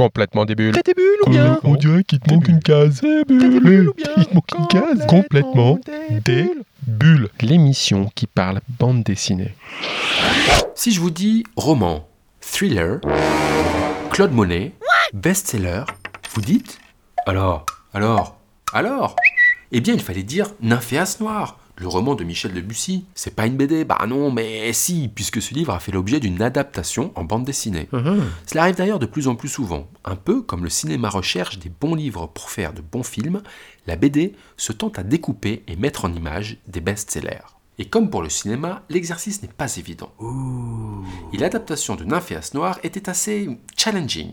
Complètement des bulles. T'as des bulles ou bien On dirait qu'il te manque une case. T'as des bulles ou bien Il te manque une case. Complètement des bulles. L'émission qui parle bande dessinée. Si je vous dis roman, thriller, Claude Monet, best-seller, vous dites Alors, alors, alors? Eh bien, il fallait dire Nymphéas Noir, le roman de Michel Debussy. C'est pas une BD, bah non, mais si, puisque ce livre a fait l'objet d'une adaptation en bande dessinée. Cela arrive d'ailleurs de plus en plus souvent. Un peu comme le cinéma recherche des bons livres pour faire de bons films, la BD se tente à découper et mettre en image des best-sellers. Et comme pour le cinéma, l'exercice n'est pas évident. Et l'adaptation de Nymphéas Noir était assez challenging.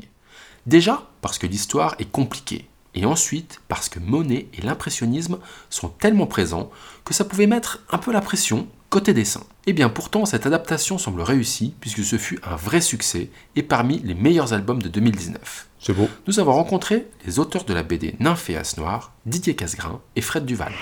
Déjà parce que l'histoire est compliquée, et ensuite parce que Monet et l'impressionnisme sont tellement présents que ça pouvait mettre un peu la pression côté dessin. Et bien pourtant, cette adaptation semble réussie puisque ce fut un vrai succès et parmi les meilleurs albums de 2019. C'est beau. Nous avons rencontré les auteurs de la BD Nymphéas Noir, Didier Casgrain et Fred Duval.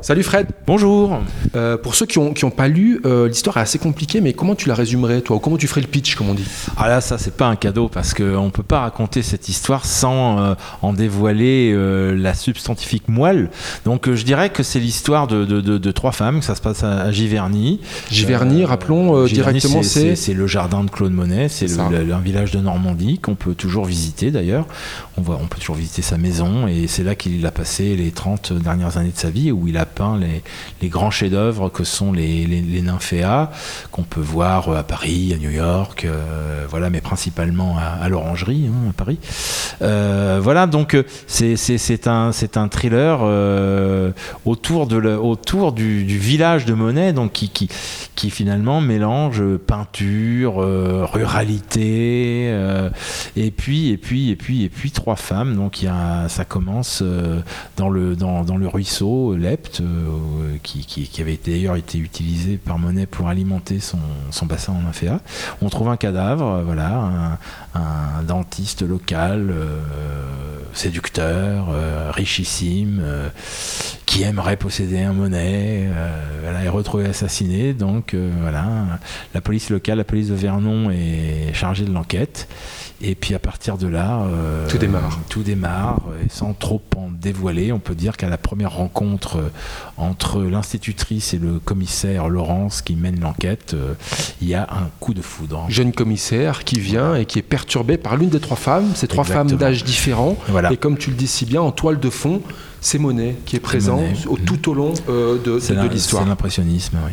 Salut Fred. Bonjour. Euh, pour ceux qui n'ont qui ont pas lu, euh, l'histoire est assez compliquée, mais comment tu la résumerais, toi Ou comment tu ferais le pitch, comme on dit? Ah là, ça, c'est pas un cadeau parce qu'on ne peut pas raconter cette histoire sans euh, en dévoiler euh, la substantifique moelle. Donc, euh, je dirais que c'est l'histoire de, de- de- de trois femmes, que ça se passe à, à Giverny. Giverny, Euh, rappelons euh, Giverny, directement, c'est- c'est. le jardin de Claude Monet, c'est un village de Normandie qu'on peut toujours visiter d'ailleurs. On, voit, on peut toujours visiter sa maison et c'est là qu'il a passé les 30 dernières années de sa vie où il a peint les, grands chefs-d'œuvre que sont les, les, nymphéas qu'on peut voir euh, à Paris, à New York, euh, voilà, mais principalement à, l'Orangerie, hein, à Paris. Euh, voilà, donc c'est un, un thriller autour, de du, village de Monet, donc qui, finalement mélange peinture, ruralité, et puis et puis et puis et puis trois femmes. Donc ça commence euh, dans le ruisseau Lepte, euh, qui, avait d'ailleurs été utilisé par Monet pour alimenter son, bassin en nymphéa. On trouve un cadavre, euh, voilà, un, dentiste local, euh, séducteur, euh, richissime, euh, qui aimerait posséder un Monet. euh, voilà, est retrouvé assassiné. Donc euh, voilà, la police locale, la police de Vernon est chargée de l'enquête. Et puis à partir de là, euh, Tout démarre. Tout démarre. Et sans trop en dévoiler, on peut dire qu'à la première rencontre euh, entre l'institutrice et le commissaire Laurence qui mène l'enquête, euh, il y a un coup de foudre. Jeune commissaire qui vient et qui est perturbé par l'une des trois femmes, ces trois Exactement. femmes d'âge différents. Voilà. Et comme tu le dis si bien, en toile de fond, c'est Monet qui est présent Monet. au- tout au long euh, de, de- de l'histoire. c'est l'impressionnisme, oui.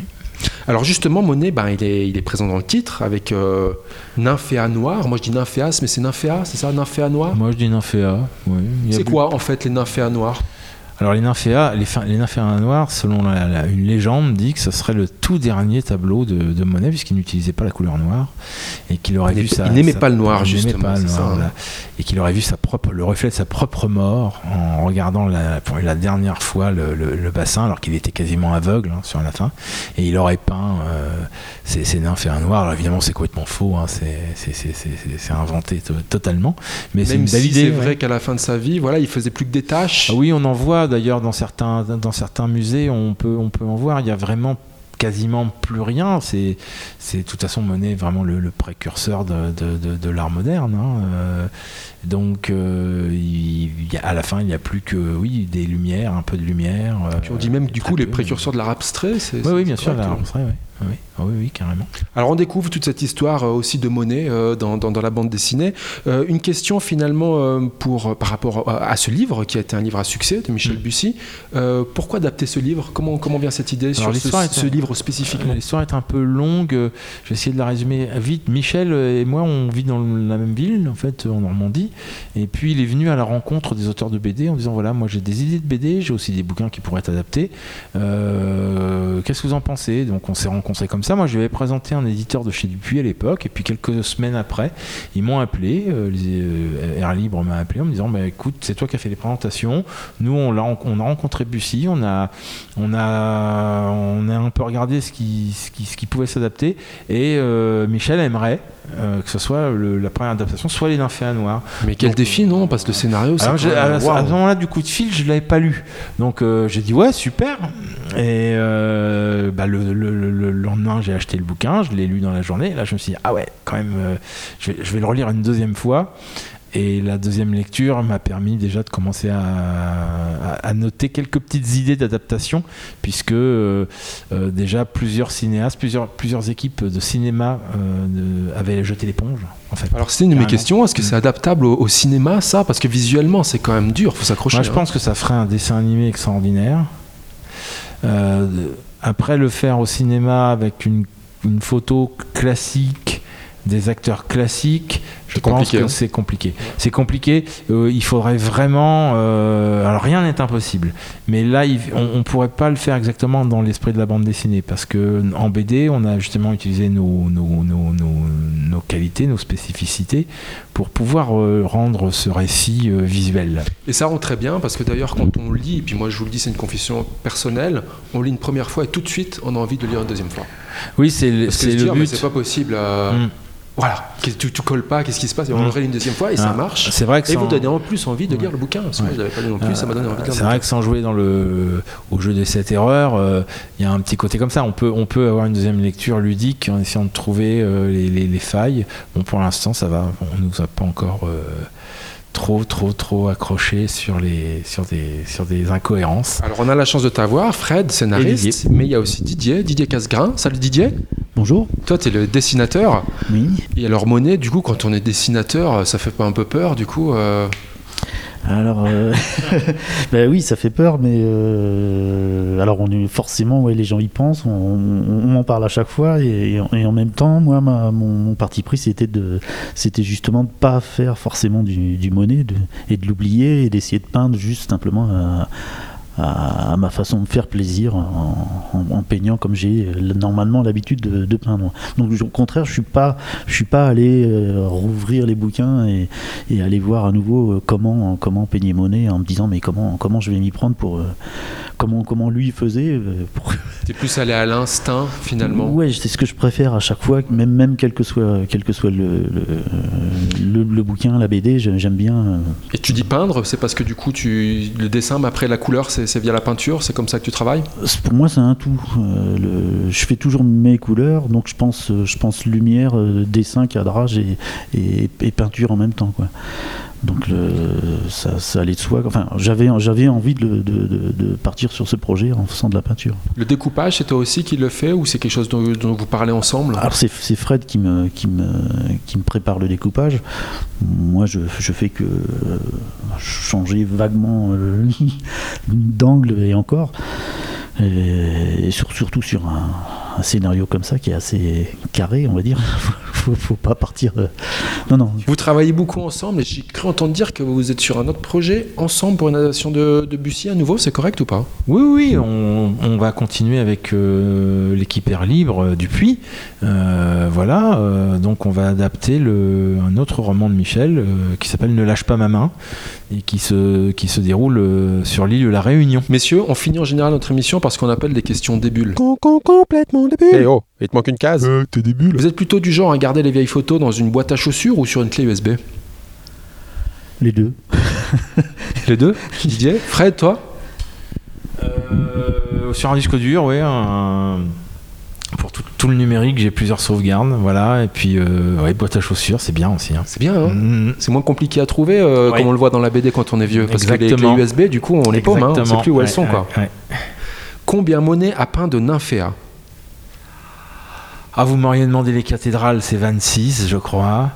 Alors justement, Monet, ben, il, est, il est présent dans le titre avec euh, Nymphéa noir. Moi je dis Nymphéas, mais c'est Nymphéa, c'est ça, Nymphéa noir Moi je dis nymphéa. Oui. C'est quoi en fait les Nymphéas noirs? Alors les nymphéas, les, les nymphéas noirs, selon la- la- une légende, dit que ce serait le tout dernier tableau de, de Monet puisqu'il n'utilisait pas la couleur noire et qu'il aurait Il vu sa, il n'aimait pas le noir, justement, pas le c'est noir, ça, hein. voilà. et qu'il aurait vu sa propre, le reflet de sa propre mort en regardant la, pour la dernière fois le, le- le bassin alors qu'il était quasiment aveugle hein, sur la fin et il aurait peint euh, ces, ces nymphéas noirs. Alors évidemment c'est complètement faux, hein, c'est inventé to- totalement, mais c'est Même une belle si c'est ouais. vrai qu'à la fin de sa vie, voilà, il faisait plus que des tâches. Ah oui, on en voit d'ailleurs dans certains, dans certains musées, on peut, on peut en voir. Il y a vraiment quasiment plus rien. C'est, c'est de toute façon Monet vraiment le, le précurseur de, de- de- de l'art moderne. hein. Euh, donc, euh, il- il y a- à la fin, il n'y a plus que oui des lumières, un peu de lumière. euh, Puis on dit même du très coup les précurseurs de l'art abstrait. c'est- Oui, c'est- oui, bien sûr, l'art hein. abstrait, oui. Oui, Ah oui, oui, carrément. Alors on découvre toute cette histoire euh, aussi de Monet euh, dans, dans- dans la bande dessinée. Euh, une question finalement pour, par rapport à, à ce livre qui a été un livre à succès de Michel Mm. Bussy. Pourquoi adapter ce livre? Comment, comment vient cette idée sur ce, l'histoire est- ce livre spécifiquement? L'histoire est un peu longue. Je vais essayer de la résumer vite. Michel et moi, on vit dans la même ville, en fait, en Normandie. Et puis, il est venu à la rencontre des auteurs de BD en disant voilà, moi j'ai des idées de BD, j'ai aussi des bouquins qui pourraient être adaptés. Euh, Qu'est-ce que vous en pensez? Donc, on s'est rencontrés comme ça. Moi, je lui avais présenté un éditeur de chez Dupuis à l'époque. Et puis, quelques semaines après, ils m'ont appelé. euh, les, euh, Air Libre m'a appelé en me disant bah, écoute, c'est toi qui as fait les présentations. Nous, on, ren- on a rencontré Bussy, on a, on a, on a un peu regardé ce qui, ce qui, ce qui pouvait s'adapter. Et euh, Michel aimerait que ce soit le- la première adaptation, soit les nymphéas noirs. Mais quel Donc, défi, non Parce que le scénario, c'est à, à ce moment-là, du coup de fil, je l'avais pas lu. Donc j'ai dit ouais, super. Et bah, le, le- le- le lendemain, j'ai acheté le bouquin, je l'ai lu dans la journée. Et là, je me suis dit ah ouais, quand même, euh, je, vais, je vais le relire une deuxième fois. Et la deuxième lecture m'a permis déjà de commencer à, à- à noter quelques petites idées d'adaptation, puisque euh, euh, déjà plusieurs cinéastes, plusieurs, plusieurs équipes de cinéma de- avaient jeté l'éponge, en fait. Alors c'est une de mes questions, est-ce que c'est adaptable au, au cinéma ça? Parce que visuellement c'est quand même dur, faut s'accrocher. Moi, je hein. pense que ça ferait un dessin animé extraordinaire. Euh, après, le faire au cinéma avec une, photo classique, des acteurs classiques, je pense que hein. c'est compliqué. C'est compliqué. euh, il faudrait vraiment. euh, alors, rien n'est impossible. Mais là, il- on ne pourrait pas le faire exactement dans l'esprit de la bande dessinée. Parce que en BD, on a justement utilisé nos, nos, nos, nos- nos qualités, nos spécificités pour pouvoir euh, rendre ce récit visuel. Et ça rend très bien parce que d'ailleurs quand on lit, et puis moi je vous le dis c'est une confession personnelle, on lit une première fois et tout de suite on a envie de lire une deuxième fois. Oui, c'est le, le dire mais but. c'est pas possible. euh, Mm. Voilà, tu, tu colles pas, qu'est-ce qui se passe? Et on le relit une deuxième fois et ça Ah, marche. C'est vrai que Et sans, vous donnez en plus envie de lire Ouais. le bouquin, parce que moi je l'avais pas lu non plus, ça m'a donné envie de lire c'est le vrai que sans jouer dans le au jeu des 7 erreurs, euh, il y a un petit côté comme ça. On peut on peut avoir une deuxième lecture ludique en essayant de trouver euh, les, les- les failles. Bon, pour l'instant, ça va. On nous a pas encore euh, trop trop trop accroché sur les sur des sur des incohérences. Alors on a la chance de t'avoir, Fred, scénariste, mais il y a aussi Didier, Didier Casgrain. Salut Didier, Bonjour. toi tu es le dessinateur. Oui. Et alors Monet, du coup quand on est dessinateur, ça fait pas un peu peur du coup euh, Alors, euh, ben oui, ça fait peur, mais euh, alors on est forcément, ouais, les gens y pensent, on, on- on m'en parle à chaque fois, et, et en- et en même temps, moi, ma- mon, mon parti pris, c'était de, c'était justement de pas faire forcément du, du monnaie de- et de l'oublier et d'essayer de peindre juste simplement à, à- à ma façon de faire plaisir en, peignant comme j'ai normalement l'habitude de, de peindre. Donc au contraire, je suis pas, je suis pas allé euh, rouvrir les bouquins et, et aller voir à nouveau euh, comment comment peigner Monet en me disant mais comment comment je vais m'y prendre pour euh, comment comment lui faisait euh, pour t'es plus allé à l'instinct finalement. ouais c'est ce que je préfère à chaque fois même même quel que soit quel que soit le le, le- le bouquin la BD j'aime bien euh, Et tu dis peindre, c'est parce que du coup tu le dessin, mais après la couleur, c'est via la peinture, c'est comme ça que tu travailles? Pour moi, c'est un tout. Euh, je fais toujours mes couleurs, donc je pense, je pense lumière, dessin, cadrage et, et- et peinture en même temps. Quoi. Donc le, ça, ça allait de soi. Enfin, j'avais, j'avais envie de, le- de- de- de partir sur ce projet en faisant de la peinture. Le découpage, c'est toi aussi qui le fais ou c'est quelque chose dont, dont vous parlez ensemble? Alors c'est, c'est Fred qui me, qui, me, qui me prépare le découpage. Moi, je, je fais que euh, changer vaguement euh, d'angle et encore. Et, et sur- surtout sur un, un scénario comme ça qui est assez carré, on va dire. faut, faut pas partir. Non, non. Vous travaillez beaucoup ensemble et j'ai cru entendre dire que vous êtes sur un autre projet ensemble pour une adaptation de, de Bussy à nouveau, c'est correct ou pas? Oui, oui, on, on va continuer avec euh, l'équipe Air Libre euh, du Puy. Euh, voilà, euh, donc on va adapter le, un autre roman de Michel euh, qui s'appelle Ne lâche pas ma main et qui se, qui se déroule euh, sur l'île de la Réunion. Messieurs, on finit en général notre émission parce qu'on appelle des questions débiles. complètement débile. Eh oh, il te manque une case. Euh, t'es débile. Vous êtes plutôt du genre à garder les vieilles photos dans une boîte à chaussures ou sur une clé USB Les deux. Les deux? Didier? Fred, toi? Euh, sur un disque dur, oui. un- pour tout, tout le numérique, j'ai plusieurs sauvegardes. Voilà, et puis euh, ouais, boîte à chaussures, c'est bien aussi. hein. C'est bien, hein Mm. C'est moins compliqué à trouver, euh, Ouais. comme on le voit dans la BD quand on est vieux. Parce que Exactement. les clés USB, du coup, on les paume, hein, on sait plus où elles Ouais, sont. Quoi. Combien Monet a peint de nymphéas? Ah, vous m'auriez demandé les cathédrales, c'est 26, je crois.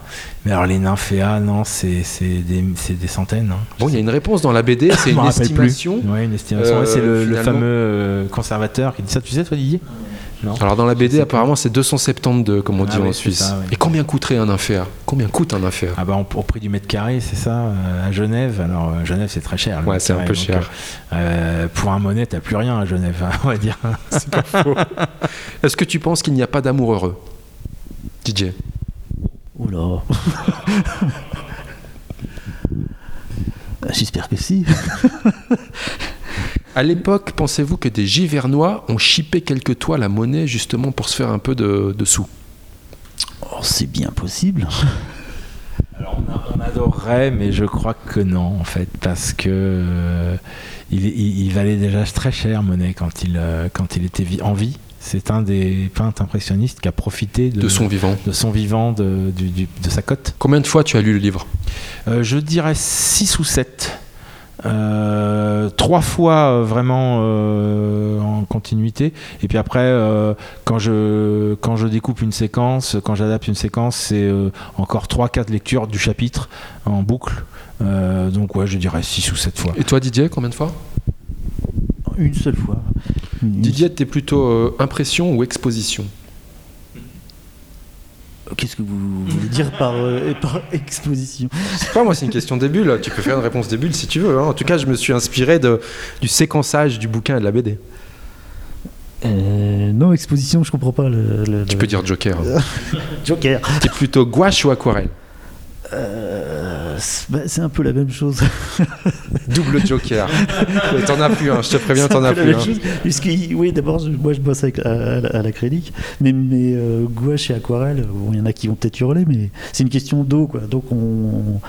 Mais alors les nymphéas, non, c'est c'est des, c'est des centaines. hein. Bon, il y a une réponse dans la BD, c'est une estimation. Ouais, une estimation. Euh, Ouais, c'est le, le finalement. fameux euh, conservateur qui dit ça. Tu sais, toi, Didier? Non. Alors dans la BD, apparemment, c'est 272, comme on Ah dit oui, en Suisse. ça, ouais. Et combien coûterait un nymphéa Combien coûte un nymphéa Ah bah au prix du mètre carré, c'est ça, euh, à Genève? Alors euh, Genève, c'est très cher. Ouais, c'est un peu donc, cher. euh, pour un monnaie, t'as plus rien à Genève, hein, on va dire. Est-ce que tu penses qu'il n'y a pas d'amour heureux? Didier Oula. Bah, J'espère que si. À l'époque, pensez-vous que des Givernois ont chippé quelques toiles à monnaie justement pour se faire un peu de, de sous? Oh, c'est bien possible. Alors on, a- on adorerait, mais je crois que non, en fait, parce que euh, il, il- il valait déjà très cher, Monet, quand il, euh, quand il était vi- en vie. C'est un des peintres impressionnistes qui a profité de, De son vivant. de son vivant, de, du- du- de sa cote. Combien de fois tu as lu le livre? Euh, je dirais 6 ou 7. Trois fois euh, vraiment euh, en continuité. Et puis après euh, quand je quand je découpe une séquence quand j'adapte une séquence c'est euh, encore 3 4 lectures du chapitre en boucle. Euh, donc ouais je dirais 6 ou 7 fois. Et toi Didier, combien de fois? Une seule fois. Une- Didier, t'es plutôt euh, impression ou exposition? Qu'est-ce que vous voulez dire par, euh, par exposition? Sais pas, moi c'est une question des bulles. Tu peux faire une réponse des bulles si tu veux. hein. En tout cas, je me suis inspiré de, du séquençage du bouquin et de la BD. Euh, Non, exposition, je comprends pas le. le- Tu le- peux dire Joker. Joker. T'es plutôt gouache ou aquarelle? Euh, c'est bah, c'est un peu la même chose. Double Joker. T'en as plus un, je te préviens, t'en as plus un. puisque, oui, d'abord, moi je bosse avec, à, à- à l'acrylique, mais, mais euh, gouache et aquarelle, bon, il y en a qui vont peut-être hurler, mais c'est une question d'eau, quoi. Donc on.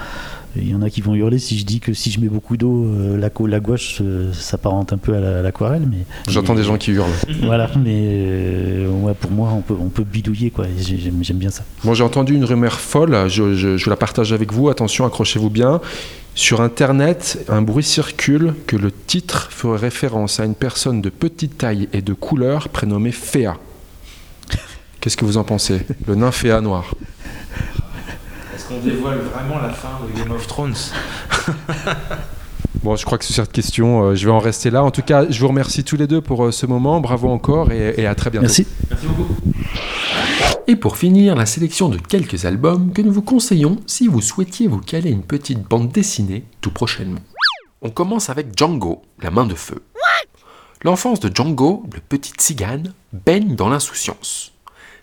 Il y en a qui vont hurler si je dis que si je mets beaucoup d'eau, euh, la, la gouache euh, s'apparente un peu à la- à l'aquarelle. mais J'entends des gens qui hurlent. Voilà, mais euh, ouais, pour moi, on peut, on peut bidouiller, quoi. J'aime j'aime bien ça. Bon, j'ai entendu une rumeur folle, je, je- je la partage avec vous, attention, accrochez-vous bien. Sur Internet, un bruit circule que le titre ferait référence à une personne de petite taille et de couleur prénommée Féa. Qu'est-ce que vous en pensez? Le nain Féa noir. Est-ce qu'on dévoile vraiment la fin de Game of Thrones Bon, je crois que sur cette question, euh, je vais en rester là. En tout cas, je vous remercie tous les deux pour euh, ce moment. Bravo encore et, et à très bientôt. Merci. Et pour finir, la sélection de quelques albums que nous vous conseillons si vous souhaitiez vous caler une petite bande dessinée tout prochainement. On commence avec Django, la main de feu. L'enfance de Django, le petit tzigane, baigne dans l'insouciance.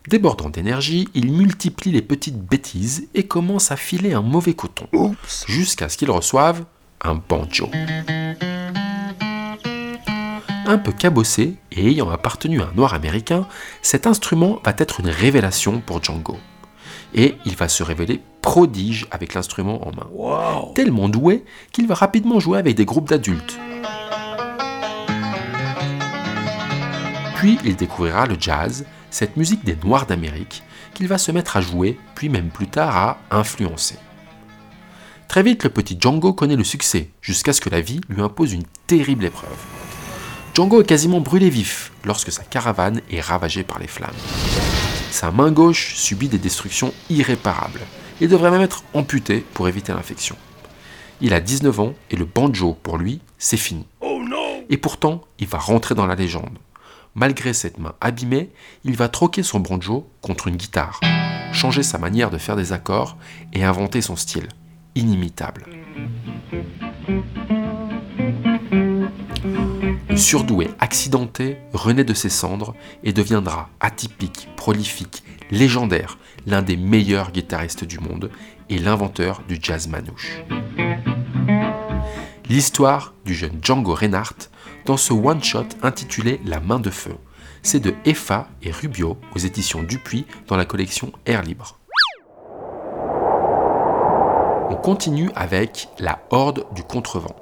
Débordant d'énergie, il multiplie les petites bêtises et commence à filer un mauvais coton, jusqu'à ce qu'il reçoive un banjo. Un peu cabossé et ayant appartenu à un noir américain, cet instrument va être une révélation pour Django. Et il va se révéler prodige avec l'instrument en main. Tellement doué qu'il va rapidement jouer avec des groupes d'adultes. Puis il découvrira le jazz, cette musique des Noirs d'Amérique, qu'il va se mettre à jouer, puis même plus tard à influencer. Très vite, le petit Django connaît le succès, jusqu'à ce que la vie lui impose une terrible épreuve. Django est quasiment brûlé vif lorsque sa caravane est ravagée par les flammes. Sa main gauche subit des destructions irréparables et devrait même être amputée pour éviter l'infection. Il a 19 ans et le banjo, pour lui, c'est fini. Et pourtant, il va rentrer dans la légende. Malgré cette main abîmée, il va troquer son banjo contre une guitare, changer sa manière de faire des accords et inventer son style, inimitable. Le surdoué accidenté renaît de ses cendres et deviendra atypique, prolifique, légendaire, l'un des meilleurs guitaristes du monde et l'inventeur du jazz manouche. L'histoire du jeune Django Reinhardt dans ce one-shot intitulé La main de feu. C'est de Effa et Rubio aux éditions Dupuis dans la collection Air Libre. On continue avec La Horde du Contrevent.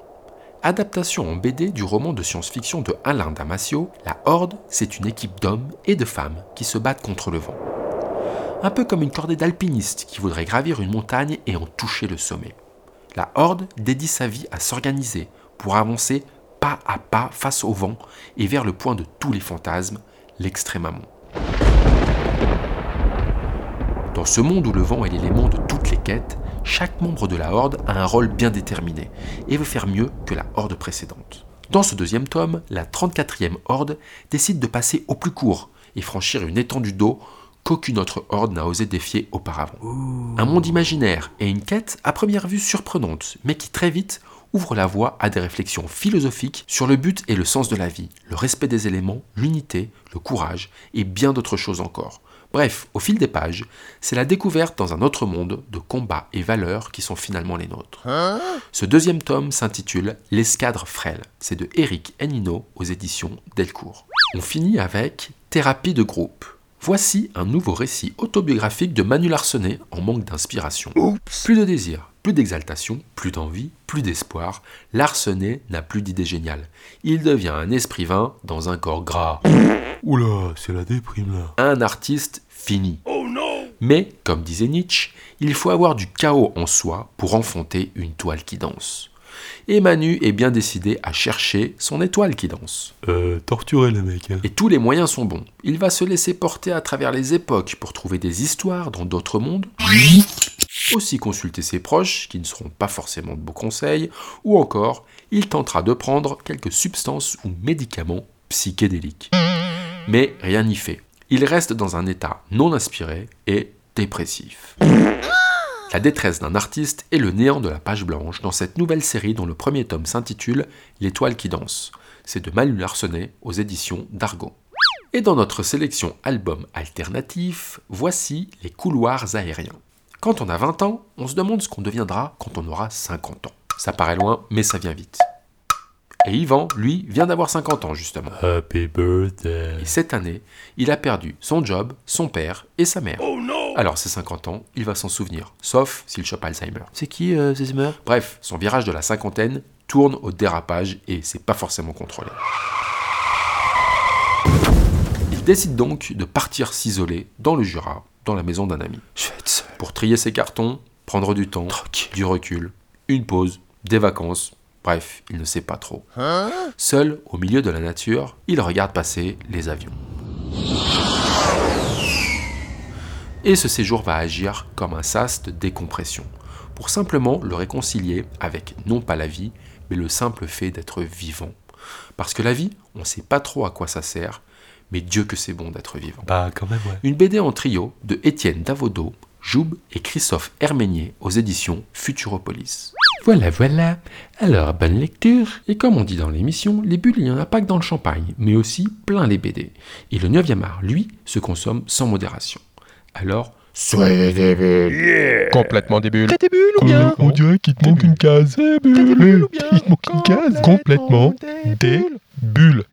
Adaptation en BD du roman de science-fiction de Alain Damasio, La Horde, c'est une équipe d'hommes et de femmes qui se battent contre le vent. Un peu comme une cordée d'alpinistes qui voudraient gravir une montagne et en toucher le sommet. La Horde dédie sa vie à s'organiser pour avancer pas à pas face au vent et vers le point de tous les fantasmes, l'extrême amont. Dans ce monde où le vent est l'élément de toutes les quêtes, chaque membre de la Horde a un rôle bien déterminé et veut faire mieux que la Horde précédente. Dans ce deuxième tome, la 34e Horde décide de passer au plus court et franchir une étendue d'eau qu'aucune autre Horde n'a osé défier auparavant. Un monde imaginaire et une quête à première vue surprenante, mais qui très vite ouvre la voie à des réflexions philosophiques sur le but et le sens de la vie, le respect des éléments, l'unité, le courage et bien d'autres choses encore. Bref, au fil des pages, c'est la découverte dans un autre monde de combats et valeurs qui sont finalement les nôtres. Ce deuxième tome s'intitule L'escadre frêle. C'est de Eric Enino aux éditions Delcourt. On finit avec Thérapie de groupe. Voici un nouveau récit autobiographique de Manu Larsenet en manque d'inspiration. Plus de désir, Plus d'exaltation, plus d'envie, plus d'espoir, Larsenet n'a plus d'idées géniales. Il devient un esprit vain dans un corps gras. Oula, c'est la déprime là. Un artiste fini. Mais, comme disait Nietzsche, il faut avoir du chaos en soi pour enfanter une toile qui danse. Et Manu est bien décidé à chercher son étoile qui danse. Euh, torturer les mecs. Hein. Et tous les moyens sont bons. Il va se laisser porter à travers les époques pour trouver des histoires dans d'autres mondes. Aussi consulter ses proches, qui ne seront pas forcément de beaux conseils, ou encore, il tentera de prendre quelques substances ou médicaments psychédéliques. Mais rien n'y fait. Il reste dans un état non inspiré et dépressif. La détresse d'un artiste est le néant de la page blanche dans cette nouvelle série dont le premier tome s'intitule L'étoile qui danse. C'est de Manu Larsenet aux éditions d'Argo. Et dans notre sélection album alternatif, voici les couloirs aériens. Quand on a 20 ans, on se demande ce qu'on deviendra quand on aura 50 ans. Ça paraît loin, mais ça vient vite. Et Yvan, lui, vient d'avoir 50 ans justement. Happy birthday. Et cette année, il a perdu son job, son père et sa mère. Alors, ses 50 ans, il va s'en souvenir, sauf s'il chope Alzheimer. C'est qui euh, Alzheimer Bref, son virage de la cinquantaine tourne au dérapage et c'est pas forcément contrôlé. Il décide donc de partir s'isoler dans le Jura, dans la maison d'un ami. Je vais être seul. Pour trier ses cartons, prendre du temps, du recul, une pause, des vacances. Bref, il ne sait pas trop. Seul, au milieu de la nature, il regarde passer les avions. Et ce séjour va agir comme un sas de décompression, pour simplement le réconcilier avec non pas la vie, mais le simple fait d'être vivant. Parce que la vie, on ne sait pas trop à quoi ça sert, mais Dieu que c'est bon d'être vivant. Bah, quand même, ouais. Une BD en trio de Étienne Davodo, Joub et Christophe Herménier aux éditions Futuropolis. Voilà, voilà. Alors, bonne lecture. Et comme on dit dans l'émission, les bulles, il n'y en a pas que dans le champagne, mais aussi plein les BD. Et le 9e art, lui, se consomme sans modération. Alors, soyez des bulles. Complètement des bulles. T'as des bulles ou bien on dirait qu'il te manque une case. Des bulles ou bien Il te manque une case. Complètement des bulles.